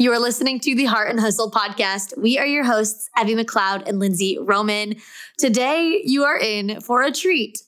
You are listening to the Heart and Hustle podcast. We are your hosts, Evie McLeod and Lindsay Roman. Today, you are in for a treat.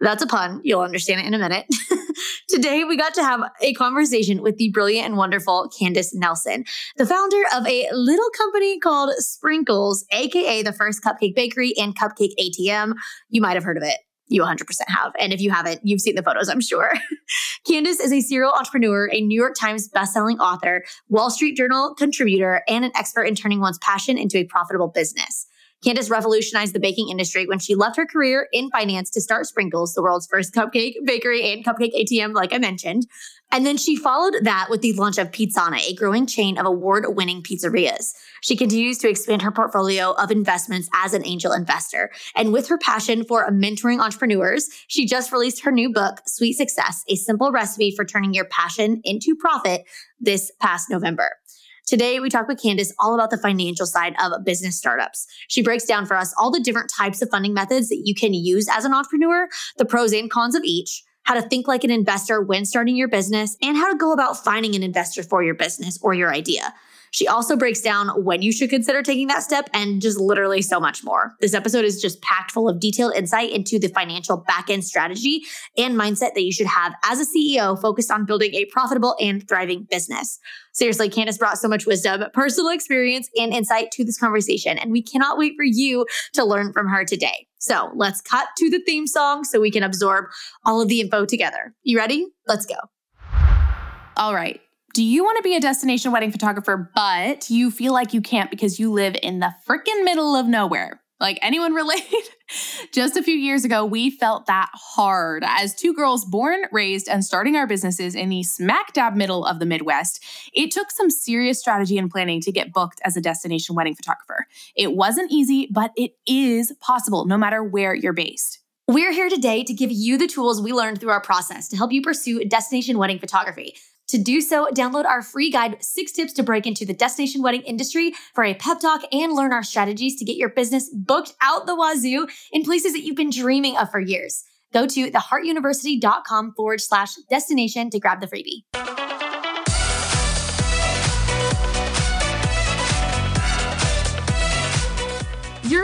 That's a pun. You'll understand it in a minute. Today, we got to have a conversation with the brilliant and wonderful Candace Nelson, the founder of a little company called Sprinkles, aka the first cupcake bakery and cupcake ATM. You might have heard of it you 100% have. And if you haven't, you've seen the photos, I'm sure. Candace is a serial entrepreneur, a New York Times bestselling author, Wall Street Journal contributor, and an expert in turning one's passion into a profitable business. Candace revolutionized the baking industry when she left her career in finance to start Sprinkles, the world's first cupcake bakery and cupcake ATM, like I mentioned. And then she followed that with the launch of Pizzana, a growing chain of award winning pizzerias. She continues to expand her portfolio of investments as an angel investor. And with her passion for mentoring entrepreneurs, she just released her new book, Sweet Success A Simple Recipe for Turning Your Passion into Profit, this past November. Today, we talk with Candace all about the financial side of business startups. She breaks down for us all the different types of funding methods that you can use as an entrepreneur, the pros and cons of each, how to think like an investor when starting your business, and how to go about finding an investor for your business or your idea. She also breaks down when you should consider taking that step and just literally so much more. This episode is just packed full of detailed insight into the financial backend strategy and mindset that you should have as a CEO focused on building a profitable and thriving business. Seriously, Candace brought so much wisdom, personal experience, and insight to this conversation, and we cannot wait for you to learn from her today. So let's cut to the theme song so we can absorb all of the info together. You ready? Let's go. All right. Do you want to be a destination wedding photographer, but you feel like you can't because you live in the freaking middle of nowhere? Like anyone relate? Just a few years ago, we felt that hard. As two girls born, raised, and starting our businesses in the smack dab middle of the Midwest, it took some serious strategy and planning to get booked as a destination wedding photographer. It wasn't easy, but it is possible no matter where you're based. We're here today to give you the tools we learned through our process to help you pursue destination wedding photography. To do so, download our free guide, Six Tips to Break into the Destination Wedding Industry, for a pep talk and learn our strategies to get your business booked out the wazoo in places that you've been dreaming of for years. Go to theheartuniversity.com forward slash destination to grab the freebie.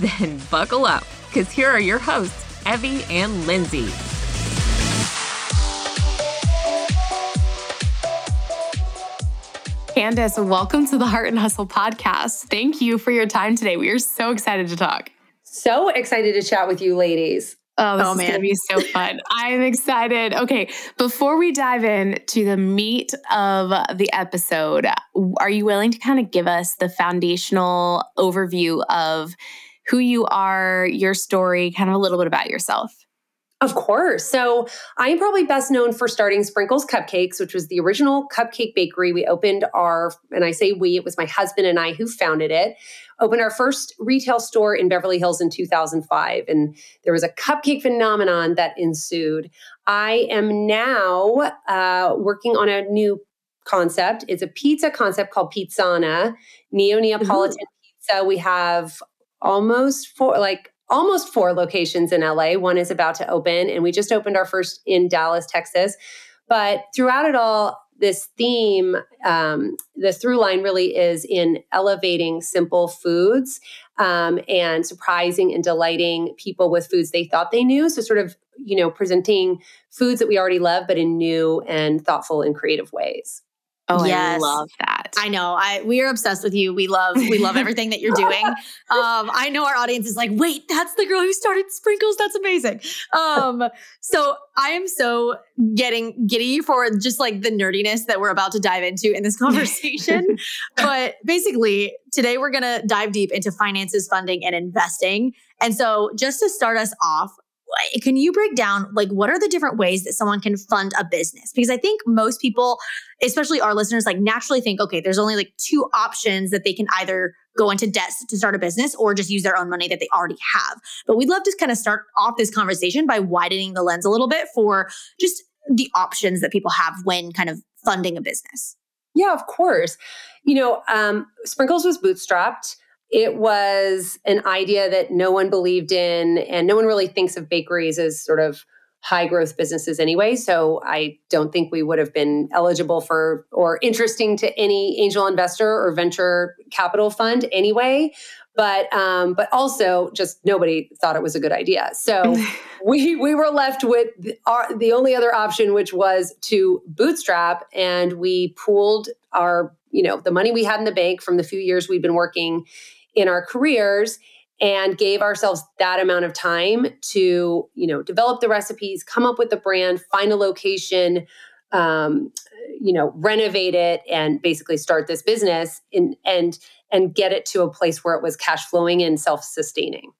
Then buckle up, because here are your hosts, Evie and Lindsay. Candace, welcome to the Heart and Hustle podcast. Thank you for your time today. We are so excited to talk. So excited to chat with you, ladies. Oh, this oh, is going to be so fun. I'm excited. Okay, before we dive in to the meat of the episode, are you willing to kind of give us the foundational overview of who you are, your story, kind of a little bit about yourself. Of course. So I'm probably best known for starting Sprinkles Cupcakes, which was the original cupcake bakery. We opened our, and I say we, it was my husband and I who founded it, opened our first retail store in Beverly Hills in 2005. And there was a cupcake phenomenon that ensued. I am now uh, working on a new concept. It's a pizza concept called Pizzana, Neo Neapolitan pizza. We have almost four, like almost four locations in LA. One is about to open, and we just opened our first in Dallas, Texas. But throughout it all, this theme, um, the through line really is in elevating simple foods um, and surprising and delighting people with foods they thought they knew. So, sort of, you know, presenting foods that we already love, but in new and thoughtful and creative ways. Oh, yes. I love that. I know. I we are obsessed with you. We love we love everything that you're doing. Um, I know our audience is like, wait, that's the girl who started Sprinkles. That's amazing. Um, so I am so getting giddy for just like the nerdiness that we're about to dive into in this conversation. but basically, today we're gonna dive deep into finances, funding, and investing. And so, just to start us off, can you break down like what are the different ways that someone can fund a business? Because I think most people, especially our listeners, like naturally think, okay, there's only like two options that they can either go into debt to start a business or just use their own money that they already have. But we'd love to kind of start off this conversation by widening the lens a little bit for just the options that people have when kind of funding a business. Yeah, of course. You know, um, Sprinkles was bootstrapped. It was an idea that no one believed in, and no one really thinks of bakeries as sort of high growth businesses anyway. So I don't think we would have been eligible for or interesting to any angel investor or venture capital fund anyway. But um, but also just nobody thought it was a good idea. So we we were left with the, our, the only other option, which was to bootstrap, and we pooled our you know the money we had in the bank from the few years we'd been working in our careers and gave ourselves that amount of time to you know develop the recipes come up with the brand find a location um, you know renovate it and basically start this business in, and and get it to a place where it was cash flowing and self-sustaining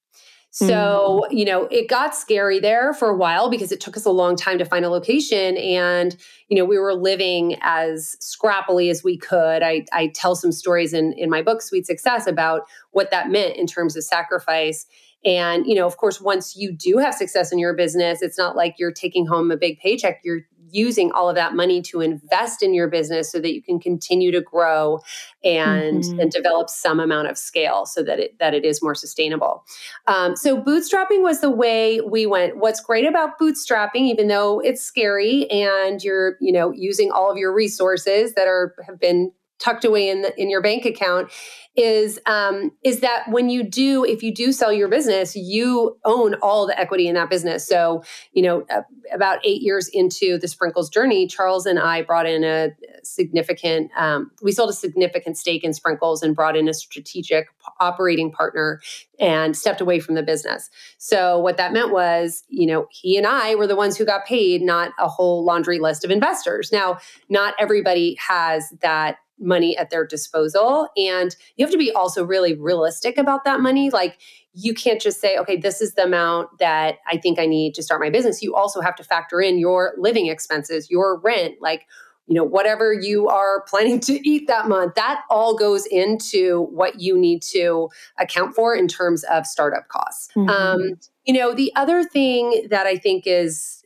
so, mm. you know, it got scary there for a while because it took us a long time to find a location. And, you know, we were living as scrappily as we could. I, I tell some stories in, in my book, Sweet Success, about what that meant in terms of sacrifice. And, you know, of course, once you do have success in your business, it's not like you're taking home a big paycheck. You're using all of that money to invest in your business so that you can continue to grow and mm-hmm. and develop some amount of scale so that it that it is more sustainable. Um, so bootstrapping was the way we went. What's great about bootstrapping, even though it's scary and you're you know using all of your resources that are have been tucked away in the, in your bank account is um, is that when you do if you do sell your business you own all the equity in that business. So you know uh, about eight years into the sprinkles journey charles and i brought in a significant um, we sold a significant stake in sprinkles and brought in a strategic operating partner and stepped away from the business. So what that meant was you know he and i were the ones who got paid not a whole laundry list of investors. Now not everybody has that money at their disposal. And you have to be also really realistic about that money. Like, you can't just say, okay, this is the amount that I think I need to start my business. You also have to factor in your living expenses, your rent, like, you know, whatever you are planning to eat that month, that all goes into what you need to account for in terms of startup costs. Mm-hmm. Um, you know, the other thing that I think is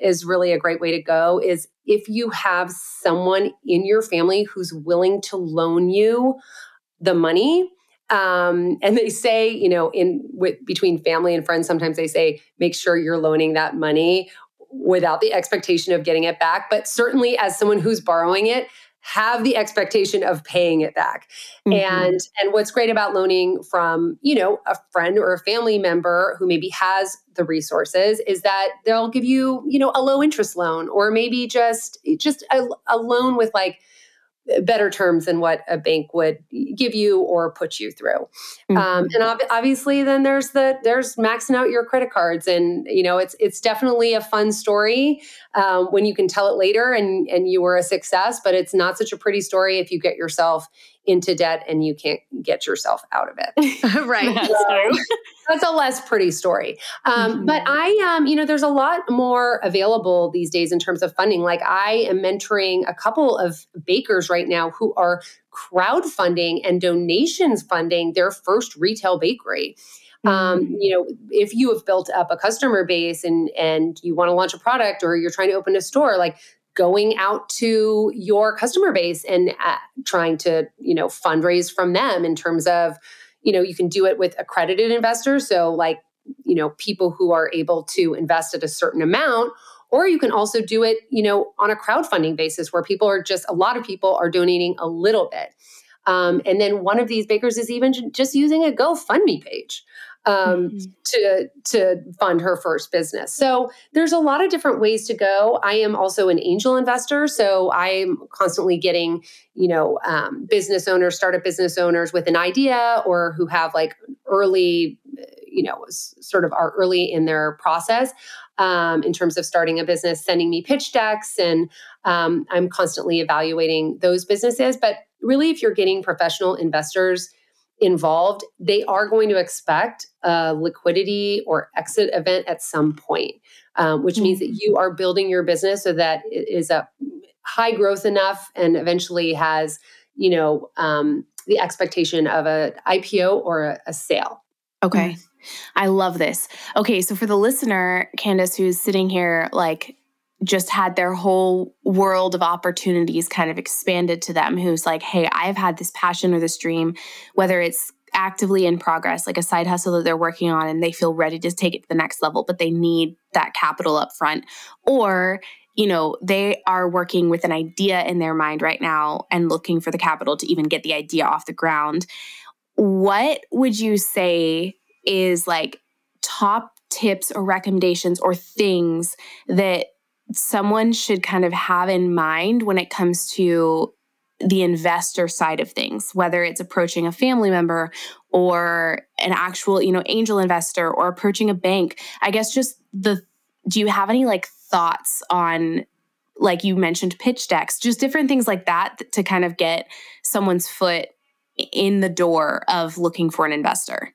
is really a great way to go is if you have someone in your family who's willing to loan you the money um, and they say you know in with between family and friends sometimes they say make sure you're loaning that money without the expectation of getting it back. But certainly as someone who's borrowing it have the expectation of paying it back. Mm-hmm. And and what's great about loaning from, you know, a friend or a family member who maybe has the resources is that they'll give you, you know, a low interest loan or maybe just just a, a loan with like better terms than what a bank would give you or put you through. Um, mm-hmm. Um, and ob- obviously, then there's the there's maxing out your credit cards, and you know it's it's definitely a fun story um, when you can tell it later and and you were a success. But it's not such a pretty story if you get yourself into debt and you can't get yourself out of it. right. That's, so, that's a less pretty story. Um, mm-hmm. But I, um, you know, there's a lot more available these days in terms of funding. Like I am mentoring a couple of bakers right now who are crowdfunding and donations funding their first retail bakery. Um, mm-hmm. you know, if you have built up a customer base and and you want to launch a product or you're trying to open a store, like going out to your customer base and uh, trying to you know fundraise from them in terms of you know you can do it with accredited investors. So like you know people who are able to invest at a certain amount or you can also do it you know on a crowdfunding basis where people are just a lot of people are donating a little bit. Um, and then one of these bakers is even just using a gofundme page um, mm-hmm. to to fund her first business. So there's a lot of different ways to go. I am also an angel investor, so I'm constantly getting you know um, business owners, startup business owners with an idea or who have like early you know sort of are early in their process um, in terms of starting a business sending me pitch decks and um, i'm constantly evaluating those businesses but really if you're getting professional investors involved, they are going to expect a liquidity or exit event at some point, um, which means that you are building your business so that it is a high growth enough and eventually has, you know, um, the expectation of a IPO or a, a sale. Okay. Mm-hmm. I love this. Okay, so for the listener, Candace, who's sitting here like just had their whole world of opportunities kind of expanded to them who's like hey i've had this passion or this dream whether it's actively in progress like a side hustle that they're working on and they feel ready to take it to the next level but they need that capital up front. Or you know they are working with an idea in their mind right now and looking for the capital to even get the idea off the ground. What would you say is like top tips or recommendations or things that someone should kind of have in mind when it comes to the investor side of things, whether it's approaching a family member or an actual, you know, angel investor or approaching a bank. I guess just the do you have any like thoughts on like you mentioned pitch decks, just different things like that to kind of get someone's foot in the door of looking for an investor?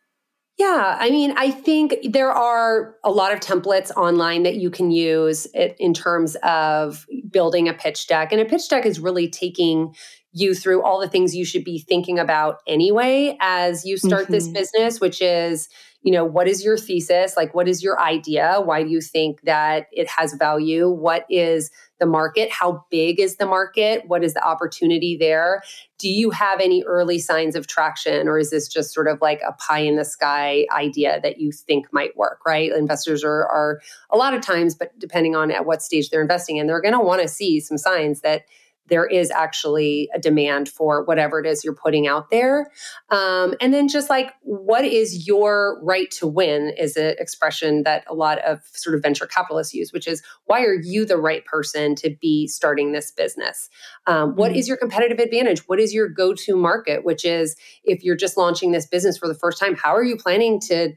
Yeah, I mean, I think there are a lot of templates online that you can use in terms of building a pitch deck. And a pitch deck is really taking you through all the things you should be thinking about anyway as you start mm-hmm. this business, which is you know, what is your thesis? Like, what is your idea? Why do you think that it has value? What is the market? How big is the market? What is the opportunity there? Do you have any early signs of traction, or is this just sort of like a pie in the sky idea that you think might work, right? Investors are, are a lot of times, but depending on at what stage they're investing in, they're going to want to see some signs that there is actually a demand for whatever it is you're putting out there. Um, and then just like, what is your right to win is an expression that a lot of sort of venture capitalists use, which is why are you the right person to be starting this business? Um, what mm-hmm. is your competitive advantage? What is your go to market? Which is if you're just launching this business for the first time, how are you planning to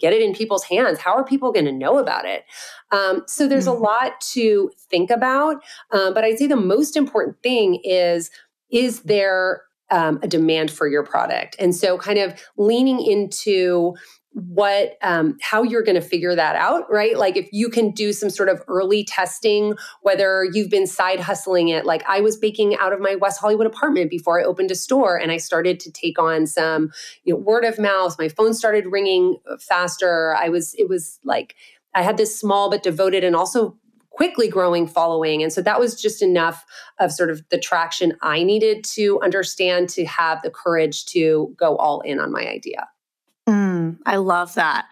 get it in people's hands? How are people going to know about it? Um, so there's a lot to think about. Um, but I'd say the most important thing is is there um, a demand for your product? And so kind of leaning into what um, how you're going to figure that out right? Like if you can do some sort of early testing whether you've been side hustling it like i was baking out of my west hollywood apartment before i opened a store and i started to take on some you know word of mouth. My phone started ringing faster. I was it was like i had this small but devoted and also quickly growing following and so that was just enough of sort of the traction i needed to understand to have the courage to go all in on my idea Mm, I love that.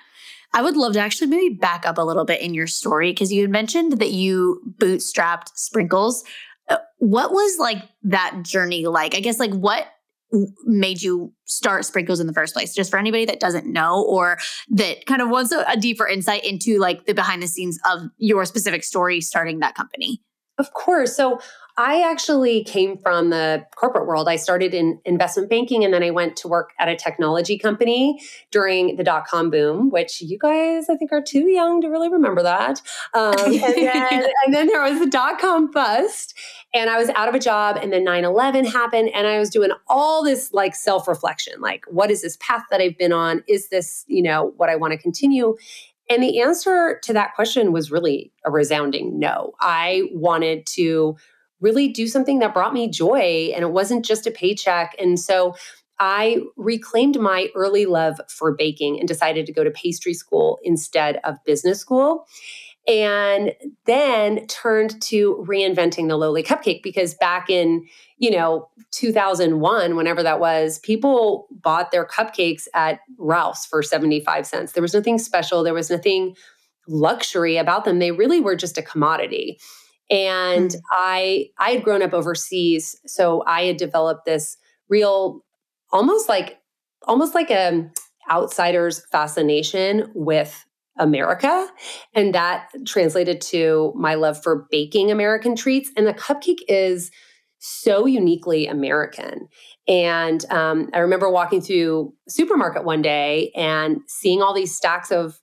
I would love to actually maybe back up a little bit in your story because you had mentioned that you bootstrapped Sprinkles. Uh, what was like that journey like? I guess like what made you start Sprinkles in the first place? Just for anybody that doesn't know or that kind of wants a, a deeper insight into like the behind the scenes of your specific story starting that company. Of course. So I actually came from the corporate world. I started in investment banking and then I went to work at a technology company during the dot com boom, which you guys, I think, are too young to really remember that. Um, and, then, and then there was the dot com bust and I was out of a job and then 9 11 happened and I was doing all this like self reflection like, what is this path that I've been on? Is this, you know, what I want to continue? And the answer to that question was really a resounding no. I wanted to really do something that brought me joy and it wasn't just a paycheck. And so I reclaimed my early love for baking and decided to go to pastry school instead of business school. And then turned to reinventing the lowly cupcake because back in, you know, 2001, whenever that was, people bought their cupcakes at Ralph's for 75 cents. There was nothing special, there was nothing luxury about them. They really were just a commodity and mm. i i had grown up overseas so i had developed this real almost like almost like a outsider's fascination with america and that translated to my love for baking american treats and the cupcake is so uniquely american and um, i remember walking through supermarket one day and seeing all these stacks of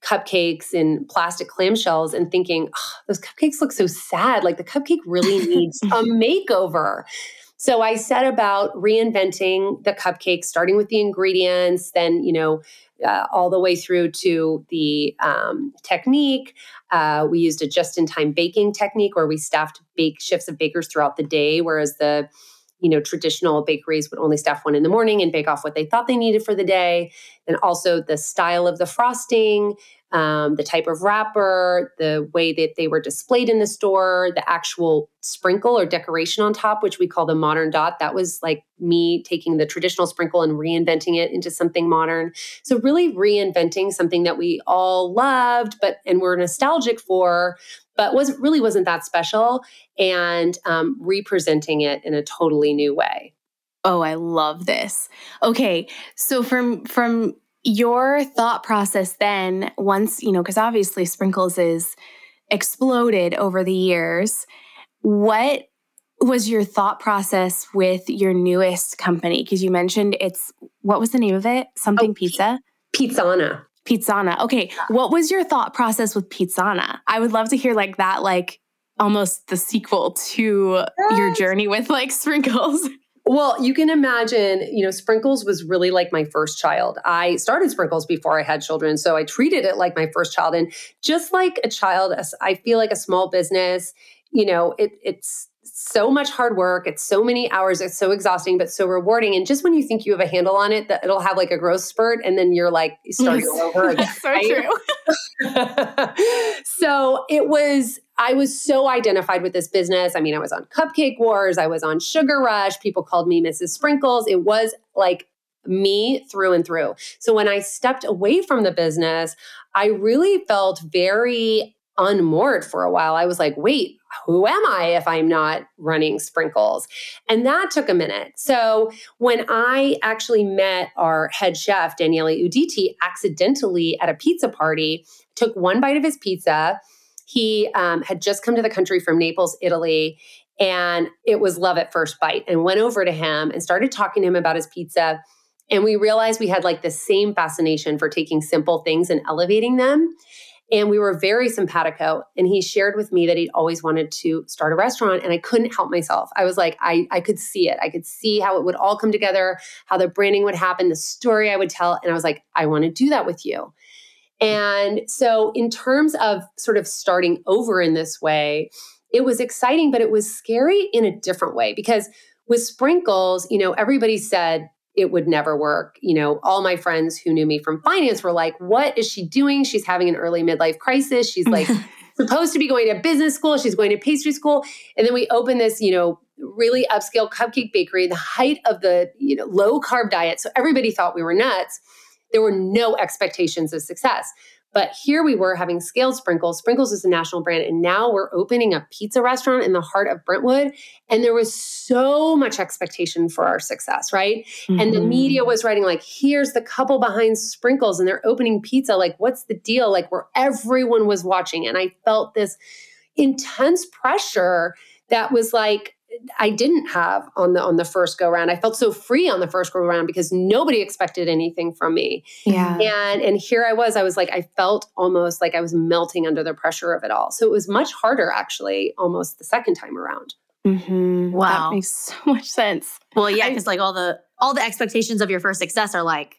cupcakes in plastic clamshells and thinking, oh, those cupcakes look so sad. Like the cupcake really needs a makeover. So I set about reinventing the cupcake, starting with the ingredients, then, you know, uh, all the way through to the um, technique. Uh, we used a just in time baking technique where we staffed bake shifts of bakers throughout the day, whereas the you know traditional bakeries would only staff one in the morning and bake off what they thought they needed for the day and also the style of the frosting um, the type of wrapper, the way that they were displayed in the store, the actual sprinkle or decoration on top, which we call the modern dot. That was like me taking the traditional sprinkle and reinventing it into something modern. So, really reinventing something that we all loved, but and we're nostalgic for, but was really wasn't that special, and um, representing it in a totally new way. Oh, I love this. Okay, so from from your thought process then, once, you know, because obviously Sprinkles is exploded over the years, what was your thought process with your newest company? Because you mentioned it's, what was the name of it? Something oh, Pizza? Pizzana. Pizzana. Okay. What was your thought process with Pizzana? I would love to hear like that, like almost the sequel to yes. your journey with like sprinkles. Well, you can imagine, you know, Sprinkles was really like my first child. I started Sprinkles before I had children, so I treated it like my first child. And just like a child, I feel like a small business, you know, it, it's so much hard work. It's so many hours. It's so exhausting, but so rewarding. And just when you think you have a handle on it, that it'll have like a growth spurt, and then you're like starting yes. over again. so true. so it was I was so identified with this business. I mean, I was on Cupcake Wars, I was on Sugar Rush. People called me Mrs. Sprinkles. It was like me through and through. So when I stepped away from the business, I really felt very unmoored for a while. I was like, wait, who am I if I'm not running sprinkles? And that took a minute. So when I actually met our head chef, Daniele Uditi, accidentally at a pizza party, took one bite of his pizza he um, had just come to the country from Naples, Italy, and it was love at first bite. And went over to him and started talking to him about his pizza. And we realized we had like the same fascination for taking simple things and elevating them. And we were very simpatico. And he shared with me that he'd always wanted to start a restaurant. And I couldn't help myself. I was like, I, I could see it. I could see how it would all come together, how the branding would happen, the story I would tell. And I was like, I want to do that with you. And so, in terms of sort of starting over in this way, it was exciting, but it was scary in a different way because with sprinkles, you know, everybody said it would never work. You know, all my friends who knew me from finance were like, what is she doing? She's having an early midlife crisis. She's like supposed to be going to business school. She's going to pastry school. And then we open this, you know, really upscale cupcake bakery, the height of the, you know, low carb diet. So everybody thought we were nuts there were no expectations of success. But here we were having scaled Sprinkles. Sprinkles is a national brand. And now we're opening a pizza restaurant in the heart of Brentwood. And there was so much expectation for our success, right? Mm-hmm. And the media mm-hmm. was writing, like, here's the couple behind Sprinkles and they're opening pizza. Like, what's the deal? Like, where everyone was watching. And I felt this intense pressure that was like, I didn't have on the on the first go round. I felt so free on the first go round because nobody expected anything from me. Yeah. And and here I was. I was like I felt almost like I was melting under the pressure of it all. So it was much harder actually almost the second time around. Mm-hmm. Wow. That makes so much sense. Well, yeah, because like all the all the expectations of your first success are like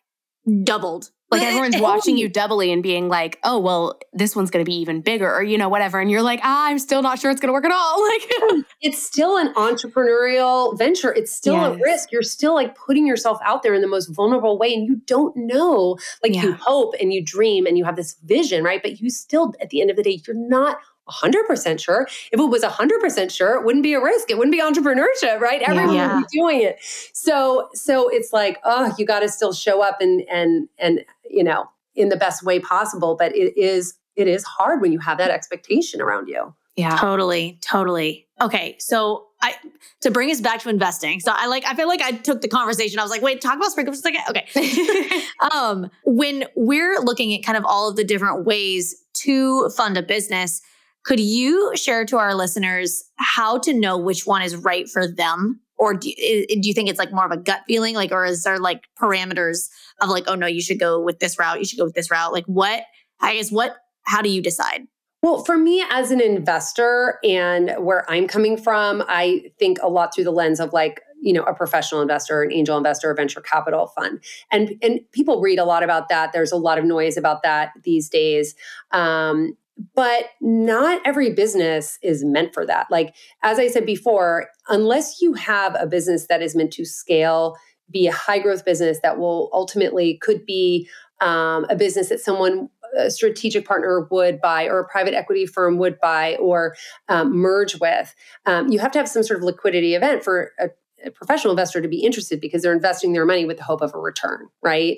doubled like everyone's watching you doubly and being like, oh, well, this one's going to be even bigger or, you know, whatever. And you're like, ah, I'm still not sure it's going to work at all. Like, it's still an entrepreneurial venture. It's still yes. a risk. You're still like putting yourself out there in the most vulnerable way. And you don't know, like, yeah. you hope and you dream and you have this vision, right? But you still, at the end of the day, you're not 100% sure. If it was 100% sure, it wouldn't be a risk. It wouldn't be entrepreneurship, right? Everyone yeah. would be doing it. So so it's like, oh, you got to still show up and and and you know, in the best way possible, but it is it is hard when you have that expectation around you. Yeah. Totally. Totally. Okay. So I to bring us back to investing. So I like I feel like I took the conversation. I was like, wait, talk about sprinkles for a. Okay. um, when we're looking at kind of all of the different ways to fund a business, could you share to our listeners how to know which one is right for them? Or do, do you think it's like more of a gut feeling? Like, or is there like parameters of like, oh no, you should go with this route, you should go with this route? Like, what, I guess, what, how do you decide? Well, for me as an investor and where I'm coming from, I think a lot through the lens of like, you know a professional investor an angel investor a venture capital fund and and people read a lot about that there's a lot of noise about that these days um, but not every business is meant for that. Like as i said before unless you have a business that is meant to scale be a high growth business that will ultimately could be um, a business that someone a strategic partner would buy or a private equity firm would buy or um, merge with um, you have to have some sort of liquidity event for a, a, professional investor to be interested because they're investing their money with the hope of a return right?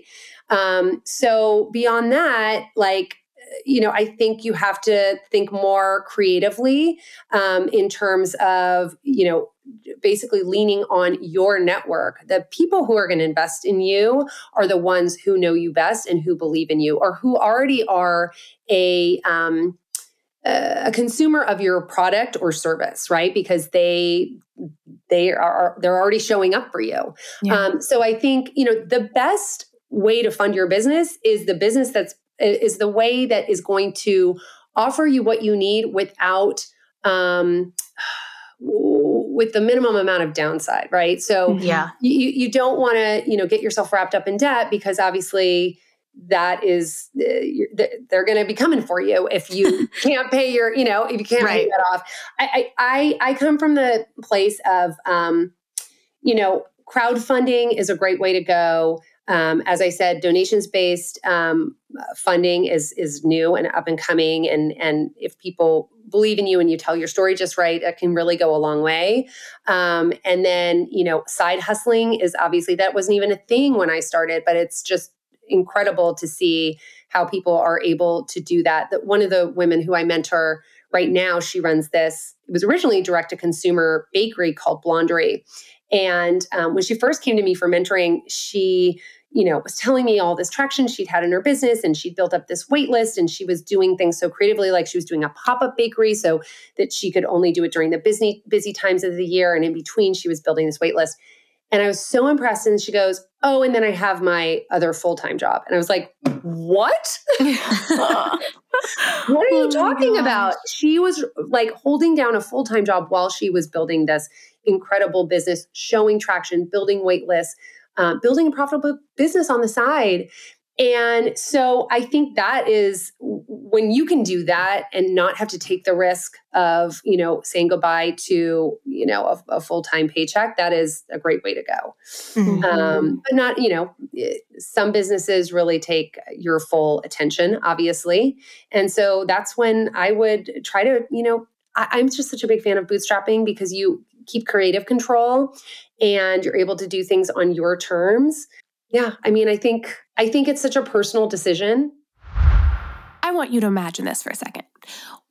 Um, so beyond that like you know, I think you have to think more creatively um, in terms of, you know, basically leaning on your network. The people who are going to invest in you are the ones who know you best and who believe in you or who already are a, um, a consumer of your product or service right because they they are they're already showing up for you yeah. um, so i think you know the best way to fund your business is the business that's is the way that is going to offer you what you need without um, with the minimum amount of downside right so mm-hmm. yeah you, you don't want to you know get yourself wrapped up in debt because obviously that is uh, they're going to be coming for you if you can't pay your you know if you can't right. pay that off I, I i come from the place of um you know crowdfunding is a great way to go um, as I said, donations based um, funding is is new and up and coming, and and if people believe in you and you tell your story just right, it can really go a long way. Um, and then you know, side hustling is obviously that wasn't even a thing when I started, but it's just incredible to see how people are able to do that. That one of the women who I mentor right now, she runs this. It was originally direct to consumer bakery called Blondery. And um, when she first came to me for mentoring, she you know, was telling me all this traction she'd had in her business and she'd built up this wait list and she was doing things so creatively, like she was doing a pop-up bakery so that she could only do it during the busy, busy times of the year. And in between, she was building this wait list. And I was so impressed. And she goes, Oh, and then I have my other full-time job. And I was like, What? what are you oh talking about? She was like holding down a full-time job while she was building this incredible business, showing traction, building wait lists uh, building a profitable business on the side. And so I think that is when you can do that and not have to take the risk of, you know, saying goodbye to, you know, a, a full time paycheck, that is a great way to go. Mm-hmm. Um, but not, you know, some businesses really take your full attention, obviously. And so that's when I would try to, you know, I, I'm just such a big fan of bootstrapping because you keep creative control and you're able to do things on your terms. Yeah, I mean, I think I think it's such a personal decision. I want you to imagine this for a second.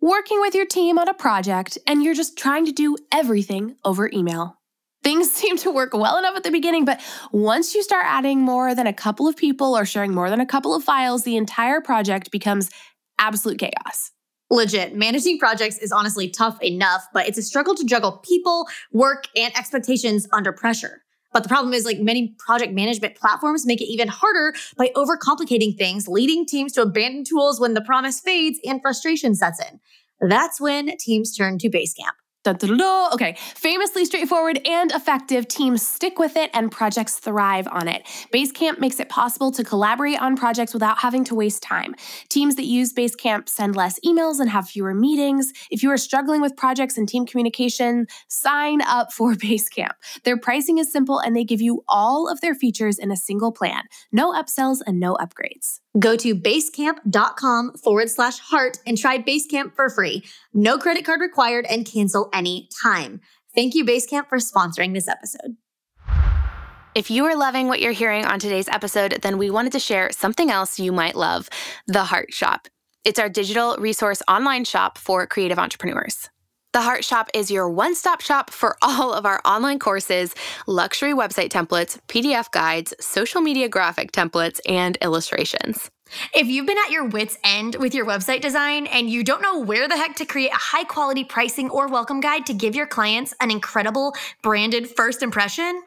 Working with your team on a project and you're just trying to do everything over email. Things seem to work well enough at the beginning, but once you start adding more than a couple of people or sharing more than a couple of files, the entire project becomes absolute chaos. Legit, managing projects is honestly tough enough, but it's a struggle to juggle people, work, and expectations under pressure. But the problem is, like many project management platforms make it even harder by overcomplicating things, leading teams to abandon tools when the promise fades and frustration sets in. That's when teams turn to Basecamp. Da, da, da, okay, famously straightforward and effective. Teams stick with it and projects thrive on it. Basecamp makes it possible to collaborate on projects without having to waste time. Teams that use Basecamp send less emails and have fewer meetings. If you are struggling with projects and team communication, sign up for Basecamp. Their pricing is simple and they give you all of their features in a single plan. No upsells and no upgrades. Go to basecamp.com forward slash heart and try Basecamp for free. No credit card required and cancel any time. Thank you, Basecamp, for sponsoring this episode. If you are loving what you're hearing on today's episode, then we wanted to share something else you might love The Heart Shop. It's our digital resource online shop for creative entrepreneurs. The Heart Shop is your one stop shop for all of our online courses, luxury website templates, PDF guides, social media graphic templates, and illustrations. If you've been at your wits' end with your website design and you don't know where the heck to create a high quality pricing or welcome guide to give your clients an incredible branded first impression,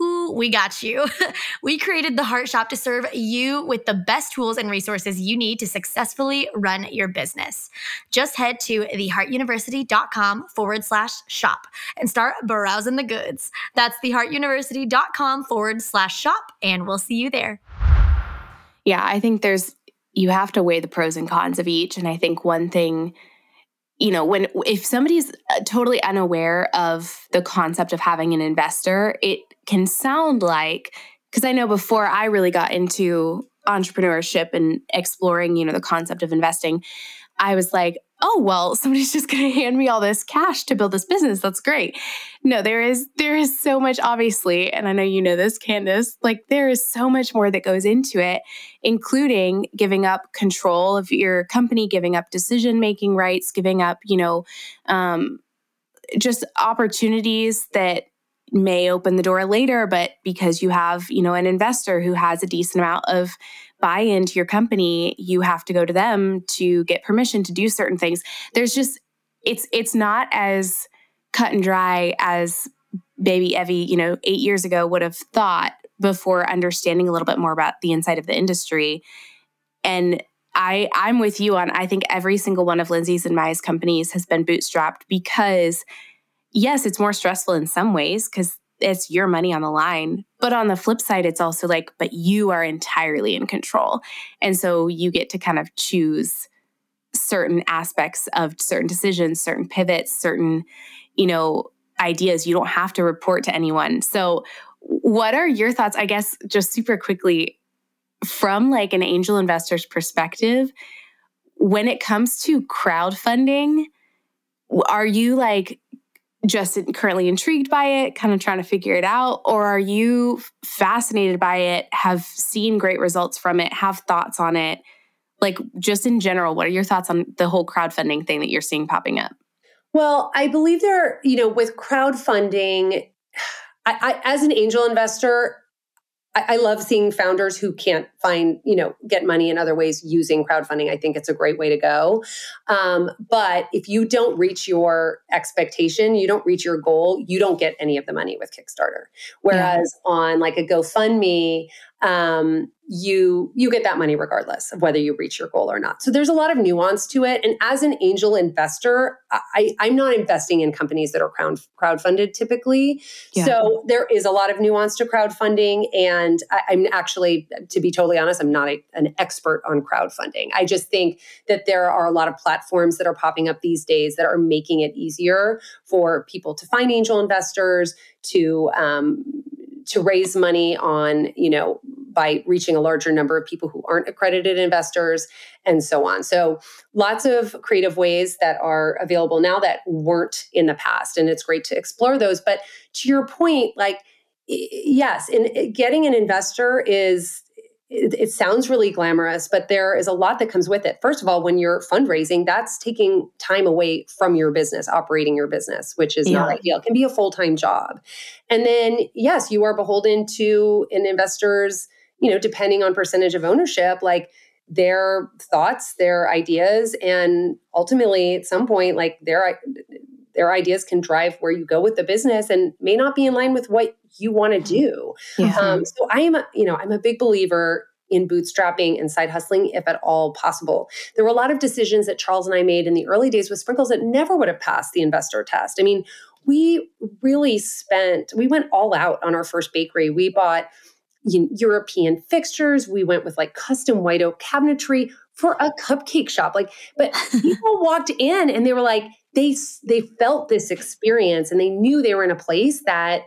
ooh, we got you. we created the Heart Shop to serve you with the best tools and resources you need to successfully run your business. Just head to theheartuniversity.com forward slash shop and start browsing the goods. That's theheartuniversity.com forward slash shop, and we'll see you there. Yeah, I think there's, you have to weigh the pros and cons of each. And I think one thing, you know, when, if somebody's uh, totally unaware of the concept of having an investor, it can sound like, because I know before I really got into entrepreneurship and exploring, you know, the concept of investing, I was like, oh well somebody's just going to hand me all this cash to build this business. That's great. No there is there is so much obviously and i know you know this candace like there is so much more that goes into it including giving up control of your company giving up decision making rights giving up you know um, just opportunities that may open the door later but because you have you know an investor who has a decent amount of buy into your company, you have to go to them to get permission to do certain things. There's just it's it's not as cut and dry as baby Evie, you know, 8 years ago would have thought before understanding a little bit more about the inside of the industry. And I I'm with you on I think every single one of Lindsay's and Maya's companies has been bootstrapped because yes, it's more stressful in some ways because it's your money on the line. But on the flip side, it's also like, but you are entirely in control. And so you get to kind of choose certain aspects of certain decisions, certain pivots, certain, you know, ideas. You don't have to report to anyone. So, what are your thoughts? I guess just super quickly from like an angel investor's perspective, when it comes to crowdfunding, are you like just currently intrigued by it, kind of trying to figure it out? Or are you fascinated by it, have seen great results from it, have thoughts on it? Like, just in general, what are your thoughts on the whole crowdfunding thing that you're seeing popping up? Well, I believe there, you know, with crowdfunding, I, I, as an angel investor, I, I love seeing founders who can't find, you know, get money in other ways using crowdfunding. I think it's a great way to go. Um, but if you don't reach your expectation, you don't reach your goal, you don't get any of the money with Kickstarter. Whereas yeah. on like a GoFundMe, um, you you get that money regardless of whether you reach your goal or not. So there's a lot of nuance to it. And as an angel investor, I, I'm not investing in companies that are crowd crowdfunded typically. Yeah. So there is a lot of nuance to crowdfunding. And I, am actually, to be totally honest, I'm not a, an expert on crowdfunding. I just think that there are a lot of platforms that are popping up these days that are making it easier for people to find angel investors to um, to raise money on you know by reaching a larger number of people who aren't accredited investors and so on. So, lots of creative ways that are available now that weren't in the past. And it's great to explore those. But to your point, like, yes, in getting an investor is it, it, sounds really glamorous, but there is a lot that comes with it. First of all, when you're fundraising, that's taking time away from your business, operating your business, which is yeah. not ideal. It can be a full time job. And then, yes, you are beholden to an investor's you know, depending on percentage of ownership, like their thoughts, their ideas, and ultimately at some point, like their their ideas can drive where you go with the business and may not be in line with what you want to do. Yeah. Um, so I am, a, you know, I'm a big believer in bootstrapping and side hustling if at all possible. There were a lot of decisions that Charles and I made in the early days with Sprinkles that never would have passed the investor test. I mean, we really spent, we went all out on our first bakery. We bought European fixtures. We went with like custom white oak cabinetry for a cupcake shop. Like, but people walked in and they were like, they they felt this experience and they knew they were in a place that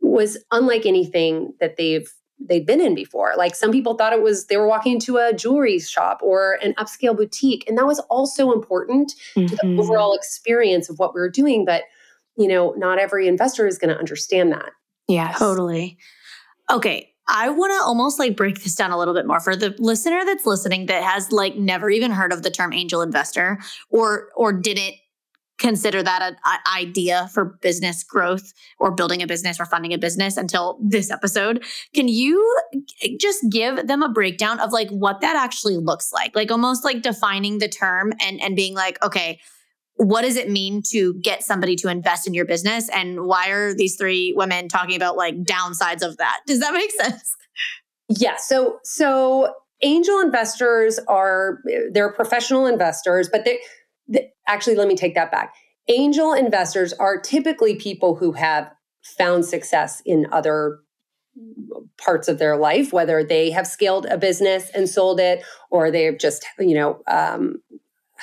was unlike anything that they've they'd been in before. Like some people thought it was they were walking into a jewelry shop or an upscale boutique, and that was also important mm-hmm. to the mm-hmm. overall experience of what we were doing. But you know, not every investor is going to understand that. Yeah, totally. Okay, I want to almost like break this down a little bit more for the listener that's listening that has like never even heard of the term angel investor or or didn't consider that an idea for business growth or building a business or funding a business until this episode. Can you just give them a breakdown of like what that actually looks like? Like almost like defining the term and and being like, okay, what does it mean to get somebody to invest in your business and why are these three women talking about like downsides of that? Does that make sense? Yeah. So so angel investors are they're professional investors, but they actually, let me take that back. Angel investors are typically people who have found success in other parts of their life, whether they have scaled a business and sold it, or they've just, you know, um,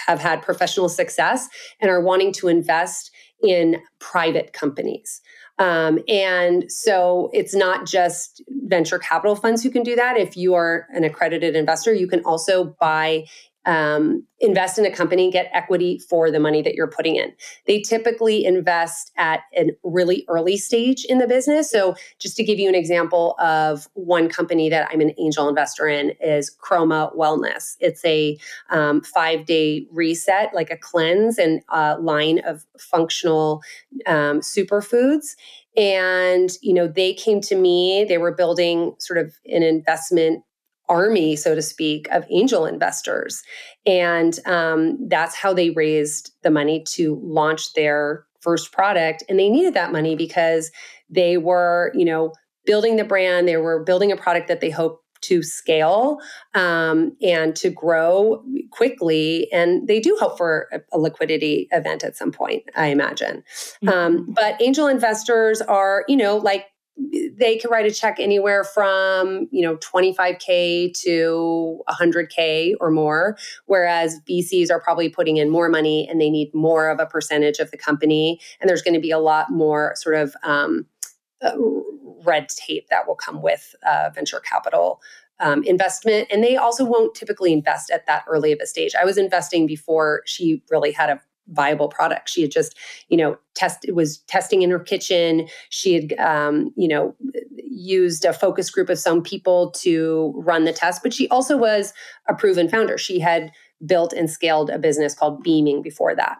have had professional success and are wanting to invest in private companies. Um, and so it's not just venture capital funds who can do that. If you are an accredited investor, you can also buy um, invest in a company, get equity for the money that you're putting in. They typically invest at a really early stage in the business. So, just to give you an example of one company that I'm an angel investor in is Kroma Wellness. It's a um, five day reset, like a cleanse and a line of functional um, superfoods and you know they came to me they were building sort of an investment army, so to speak, of angel investors. And um, that's how they raised the money to launch their first product. And they needed that money because they were, you know, building the brand, they were building a product that they hoped to scale um, and to grow quickly. And they do hope for a, a liquidity event at some point, I imagine. Mm-hmm. Um, but angel investors are, you know, like they can write a check anywhere from you know 25k to 100k or more whereas vcs are probably putting in more money and they need more of a percentage of the company. And there's going to be a lot more sort of um, uh, red tape that will come with uh, venture capital um, investment. And they also won't typically invest at that early of a stage. I was investing before she really had a viable product. She had just, you know, test was testing in her kitchen. She had, um, you know, used a focus group of some people to run the test, but she also was a proven founder. She had built and scaled a business called Beaming before that.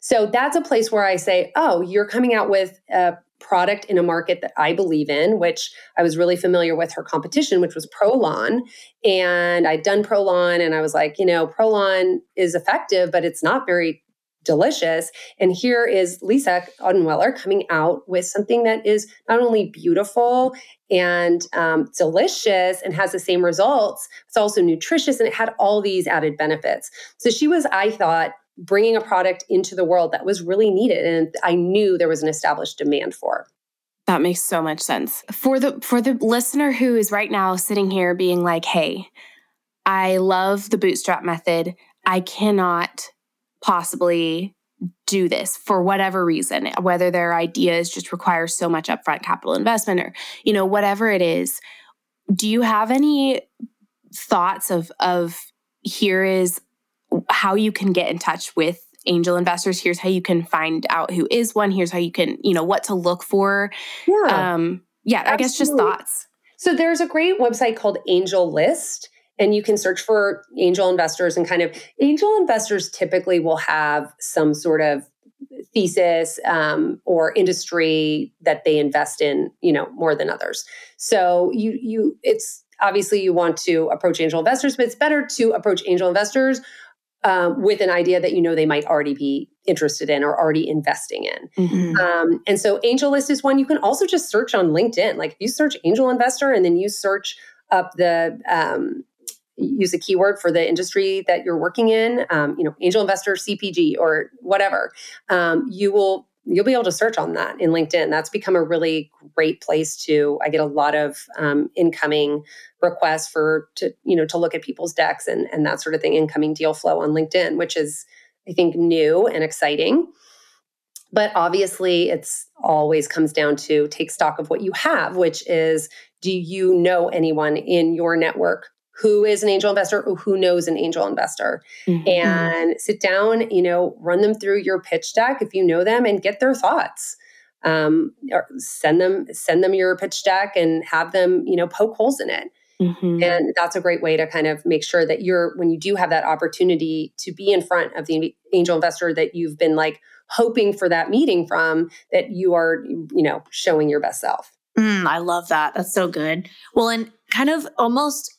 So that's a place where I say, oh, you're coming out with a product in a market that I believe in, which I was really familiar with her competition, which was Prolon. And I'd done Prolon and I was like, you know, Prolon is effective, but it's not very delicious. And here is Lisa Odenweller coming out with something that is not only beautiful and um, delicious and has the same results, it's also nutritious and it had all these added benefits. So she was, I thought, bringing a product into the world that was really needed and I knew there was an established demand for. That makes so much sense. For the for the listener who is right now sitting here being like, "Hey, I love the bootstrap method. I cannot possibly do this for whatever reason, whether their ideas just require so much upfront capital investment or, you know, whatever it is. Do you have any thoughts of of here is how you can get in touch with angel investors? Here's how you can find out who is one. Here's how you can you know what to look for. Yeah. Um yeah Absolutely. i guess just thoughts. So there's a great website called AngelList and you can search for angel investors and kind of angel investors typically will have some sort of thesis um, or industry that they invest in you know more than others so you you it's obviously you want to approach angel investors but it's better to approach angel investors um, with an idea that you know they might already be interested in or already investing in. Mm-hmm. Um, and so AngelList is one you can also just search on LinkedIn. Like if you search angel investor and then you search up the um, use a keyword for the industry that you're working in, um, you know, angel investor, CPG, or whatever, um, you will you'll be able to search on that in LinkedIn. That's become a really great place to. I get a lot of um, incoming requests for to you know to look at people's decks and and that sort of thing, incoming deal flow on LinkedIn, which is I think new and exciting. But obviously, it's always comes down to take stock of what you have, which is do you know anyone in your network who is an angel investor or who knows an angel investor mm-hmm. and sit down you know run them through your pitch deck if you know them and get their thoughts um, or send them send them your pitch deck and have them you know poke holes in it Mm-hmm. And that's a great way to kind of make sure that you're, when you do have that opportunity to be in front of the angel investor that you've been like hoping for that meeting from, that you are, you know, showing your best self. Mm, I love that. That's so good. Well, and kind of almost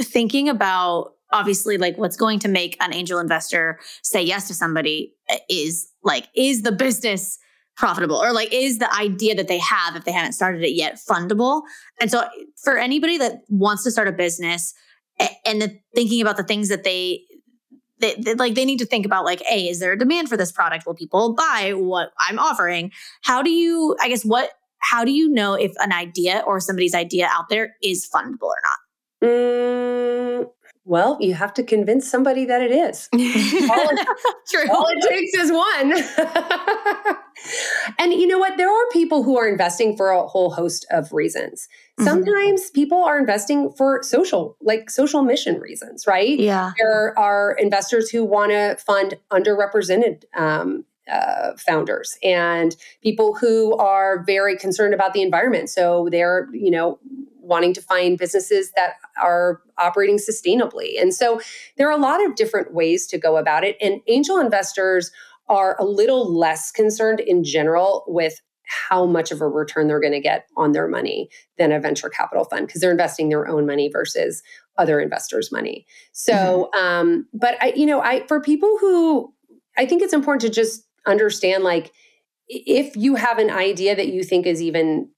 thinking about obviously like what's going to make an angel investor say yes to somebody uh, is like, is the business profitable? Or like is the idea that they have if they haven't started it yet fundable? And so for anybody that wants to start a business and the, thinking about the things that they, they, they, like they need to think about like a is there a demand for this product? Will people buy what i'm offering? How do you i guess what how do you know if an idea or somebody's idea out there is fundable or not mm, well, you have to convince somebody that it is. all, it, True. all it takes is one. and you know what? There are people who are investing for a whole host of reasons. Mm-hmm. Sometimes mm-hmm. people are investing for social, like social mission reasons, right? Yeah. There are investors who want to fund underrepresented um, uh, founders and people who are very concerned about the environment. So they're, you know, wanting to find businesses that are operating sustainably. And so there are a lot of different ways to go about it. And angel investors are a little less concerned in general with how much of a return they're going to get on their money than a venture capital fund because they're investing their own money versus other investors' money. So, mm-hmm. um, but I, you know, I for people who I think it's important to just understand like if you have an idea that you think is even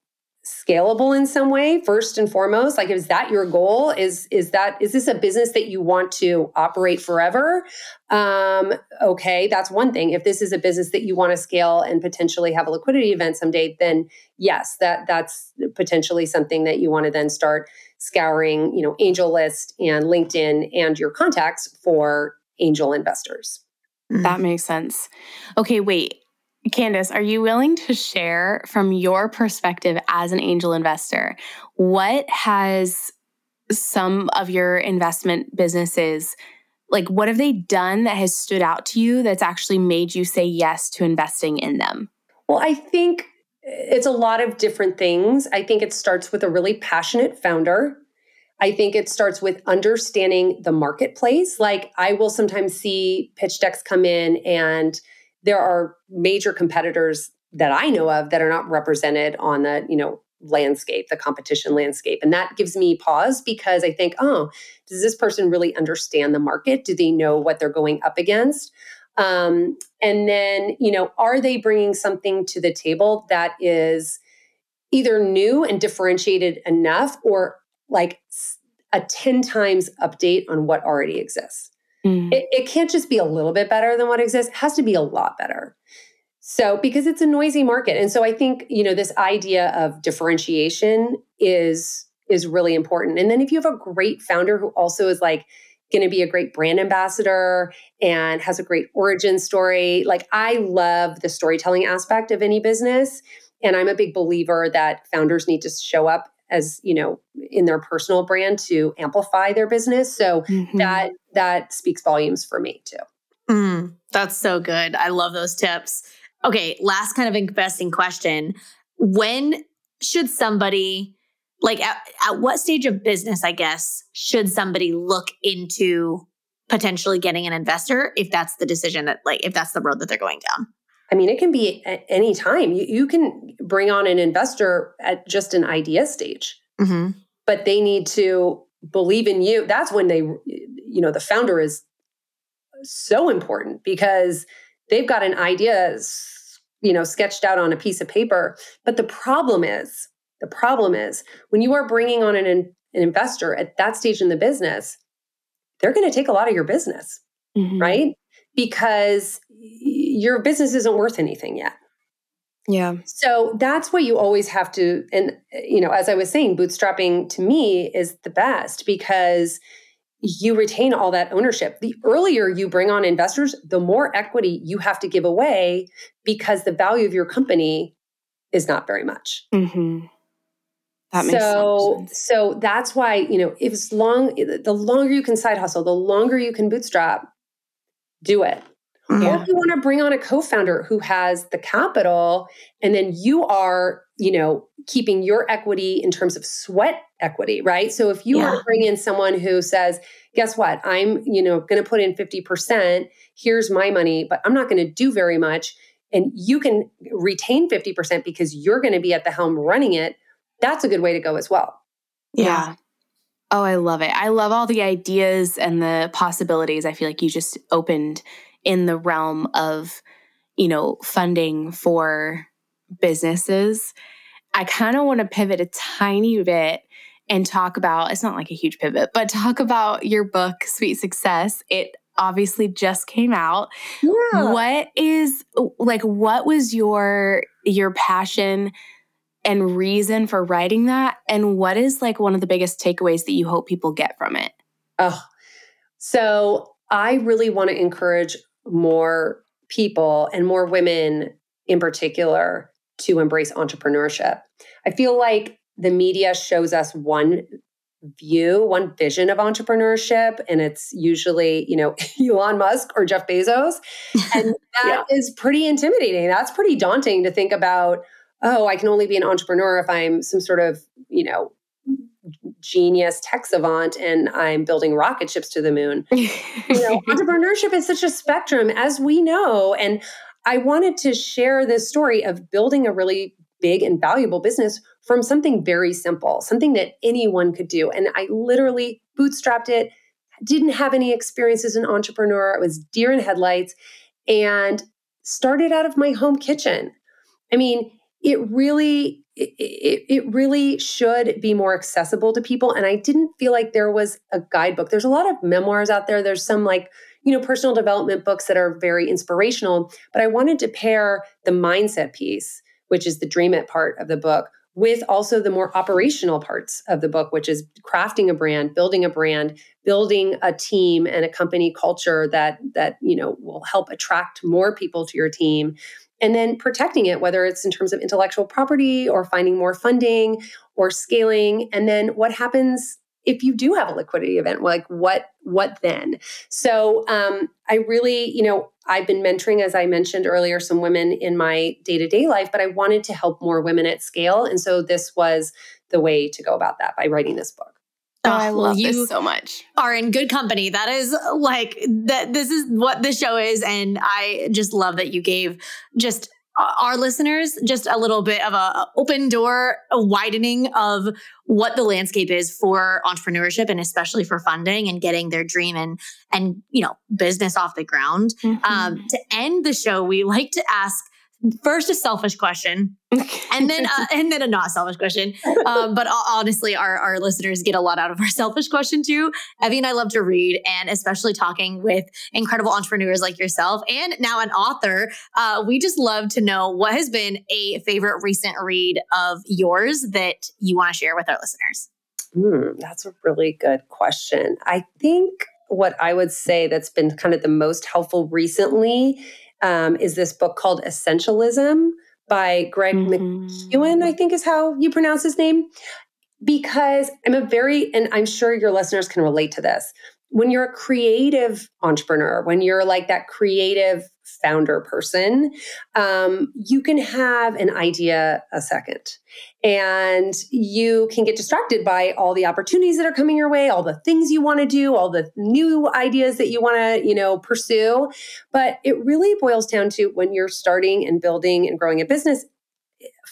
scalable in some way first and foremost like is that your goal? Is is that is this a business that you want to operate forever? Um okay that's one thing. If this is a business that you want to scale and potentially have a liquidity event someday then yes that that's potentially something that you want to then start scouring you know AngelList and linkedin and your contacts for angel investors. That makes sense. Okay wait Candace, are you willing to share from your perspective as an angel investor what has some of your investment businesses like what have they done that has stood out to you that's actually made you say yes to investing in them? Well, I think eh, it's a lot of different things. I think it starts with a really passionate founder. I think it starts with understanding the marketplace. Like I will sometimes see pitch decks come in and there are major competitors that I know of that are not represented on the, you know, landscape, the competition landscape. And that gives me pause because I think, oh, does this person really understand the market? Do they know what they're going up against? Um, and then, you know, are they bringing something to the table that is either new and differentiated enough or like a 10 times update on what already exists? Mm. It, it can't just be a little bit better than what exists, it has to be a lot better. So, because it's a noisy market. And so I think, you know, this idea of differentiation is is really important. And then if you have a great founder who also is like going to be a great brand ambassador and has a great origin story, like I love the storytelling aspect of any business. And I'm a big believer that founders need to show up as you know in their personal brand to amplify their business. So mm-hmm. that that speaks volumes for me too. Mm, that's so good. I love those tips. Okay last kind of investing question. When should somebody like at, at what stage of business i guess should somebody look into potentially getting an investor if that's the decision that like if that's the road that they're going down I mean, it can be at any time. You, you can bring on an investor at just an idea stage, mm-hmm. but they need to believe in you. That's when they, you know, the founder is so important because they've got an idea, you know, sketched out on a piece of paper. But the problem is, the problem is when you are bringing on an, an investor at that stage in the business, they're going to take a lot of your business, mm-hmm. right? Because your business isn't worth anything yet. Yeah. So that's what you always have to and you know as I was saying bootstrapping to me is the best because you retain all that ownership. The earlier you bring on investors, the more equity you have to give away because the value of your company is not very much. Mm-hmm. That makes so, sense. So that's why, you know, if it's long, the longer you can side hustle, the longer you can bootstrap, do it. Mm-hmm. Or if you want to bring on a co-founder who has the capital and then you are, you know, keeping your equity in terms of sweat equity, right? So if you Yeah. were to bring in someone who says, guess what? I'm, you know, going to put in 50%, here's my money, but I'm not going to do very much and you can retain 50% because you're going to be at the helm running it. That's a good way to go as well. Yeah. Oh, I love it. I love all the ideas and the possibilities I feel like you just opened in the realm of, you know, funding for businesses. I kind of want to pivot a tiny bit and talk about it's not like a huge pivot, but talk about your book, Sweet Success. It obviously just came out. Yeah. What is like what was your your passion and reason for writing that and what is like one of the biggest takeaways that you hope people get from it? Oh, so I really want to encourage more people and more women in particular to embrace entrepreneurship. I feel like the media shows us one view, one vision of entrepreneurship, and it's usually, you know, Elon Musk or Jeff Bezos. And that is pretty intimidating. That's pretty daunting to think about, oh, I can only be an entrepreneur if I'm some sort of, you know, genius tech savant and I'm building rocket ships to the moon. You know, entrepreneurship is such a spectrum, as we know. And I wanted to share this story of building a really big and valuable business from something very simple, something that anyone could do. And I literally bootstrapped it, didn't have any experience as an entrepreneur. It was deer in headlights and started out of my home kitchen. I mean, it really it, it, really should be more accessible to people. And i didn't feel like there was a guidebook. There's a lot of memoirs out there. There's some like you know personal development books that are very inspirational but i wanted to pair the mindset piece which is the dream it part of the book with also the more operational parts of the book which is crafting a brand building a brand building a team and a company culture that that you know will help attract more people to your team and then protecting it whether it's in terms of intellectual property or finding more funding or scaling. And then what happens if you do have a liquidity event like what what then? So um, i really you know i've been mentoring as i mentioned earlier some women in my day-to-day life but i wanted to help more women at scale. And so this was the way to go about that by writing this book Oh, I love you this so much. are in good company. That is like that. This is what the show is, and I just love that you gave just our listeners just a little bit of a open door, a widening of what the landscape is for entrepreneurship, and especially for funding and getting their dream and and you know business off the ground. Mm-hmm. Um, to end the show, we like to ask first a selfish question and then uh, and then a not selfish question. Um, but honestly, our our listeners get a lot out of our selfish question too. Evie and I love to read, and especially talking with incredible entrepreneurs like yourself, and now an author. Uh, we just love to know what has been a favorite recent read of yours that you want to share with our listeners. Hmm, that's a really good question. I think what I would say that's been kind of the most helpful recently um, is this book called Essentialism by Greg Mhm. McKeown, I think is how you pronounce his name. Because I'm a very, and I'm sure your listeners can relate to this. When you're a creative entrepreneur, when you're like that creative founder person, um, you can have an idea a second. And you can get distracted by all the opportunities that are coming your way all the things you want to do all the new ideas that you want to you know pursue. But it really boils down to when you're starting and building and growing a business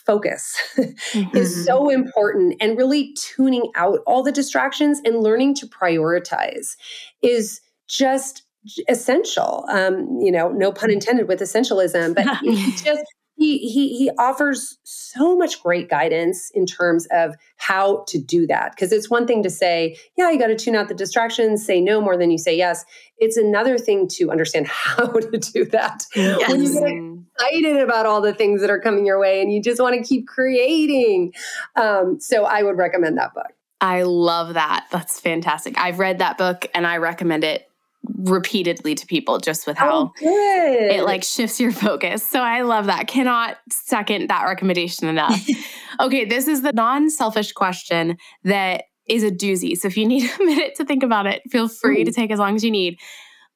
focus is so important and really tuning out all the distractions and learning to prioritize is just essential. Um you know no pun intended with essentialism but he just he, he he offers so much great guidance in terms of how to do that. Because it's one thing to say yeah you got to tune out the distractions say no more than you say yes. It's another thing to understand how to do that. When you get. Excited about all the things that are coming your way and you just want to keep creating um, so i would recommend that book I love that. That's fantastic. I've read that book and I recommend it repeatedly to people just with how oh it like shifts your focus. So I love that. Cannot second that recommendation enough. okay, this is the non-selfish question that is a doozy. So if you need a minute to think about it, feel free to take as long as you need.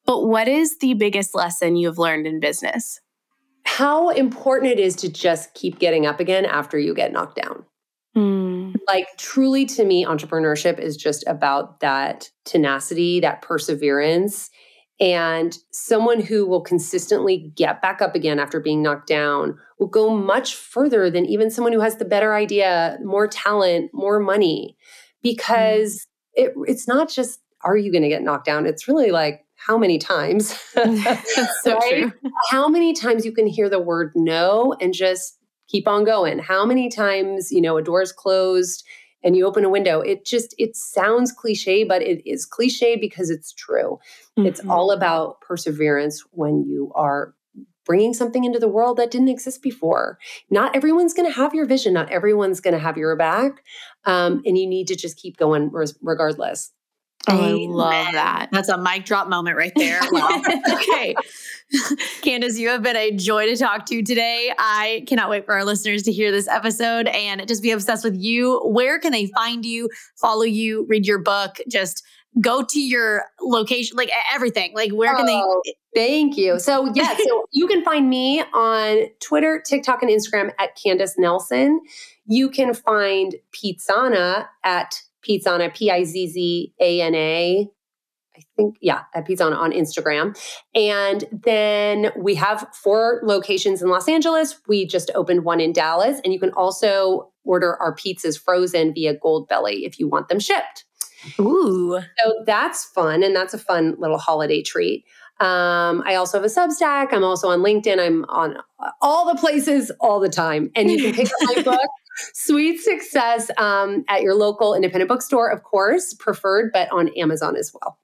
But what is the biggest lesson you have learned in business? How important it is to just keep getting up again after you get knocked down Mm. Like, truly, to me, entrepreneurship is just about that tenacity, that perseverance. And someone who will consistently get back up again after being knocked down will go much further than even someone who has the better idea, more talent, more money. Because mm. it, it's not just, are you going to get knocked down? It's really like, how many times? so right? How many times you can hear the word no and just keep on going? How many times, you know, a door is closed and you open a window? It just, it sounds cliche, but it is cliche because it's true. Mm-hmm. It's all about perseverance when you are bringing something into the world that didn't exist before. Not everyone's going to have your vision. Not everyone's going to have your back. Um, and you need to just keep going regardless. Oh, I love that. That's a mic drop moment right there. Wow. okay. Candace, you have been a joy to talk to today. I cannot wait for our listeners to hear this episode and just be obsessed with you. Where can they find you, follow you, read your book, just go to your location, like everything? Like, where can oh, they? Thank you. So, yeah, so you can find me on Twitter, TikTok, and Instagram at Candace Nelson. You can find Pizzana at Pizzana, P I Z Z A N A. I think, yeah, at Pizzana on Instagram. And then we have four locations in Los Angeles. We just opened one in Dallas. And you can also order our pizzas frozen via Goldbelly if you want them shipped. Ooh. So that's fun. And that's a fun little holiday treat. Um, I also have a Substack. I'm also on LinkedIn. I'm on all the places all the time. And you can pick up my book Sweet Success um, at your local independent bookstore, of course, preferred, but on Amazon as well.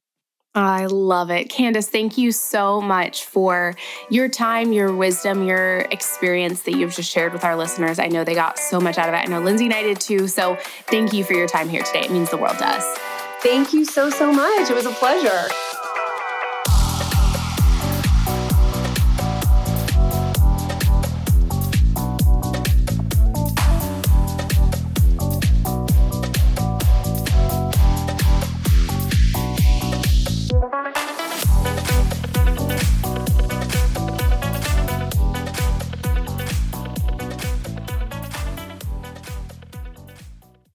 I love it. Candace, thank you so much for your time, your wisdom, your experience that you've just shared with our listeners. I know they got so much out of it. I know Lindsey and I did too. So thank you for your time here today. It means the world to us. Thank you so, so much. It was a pleasure.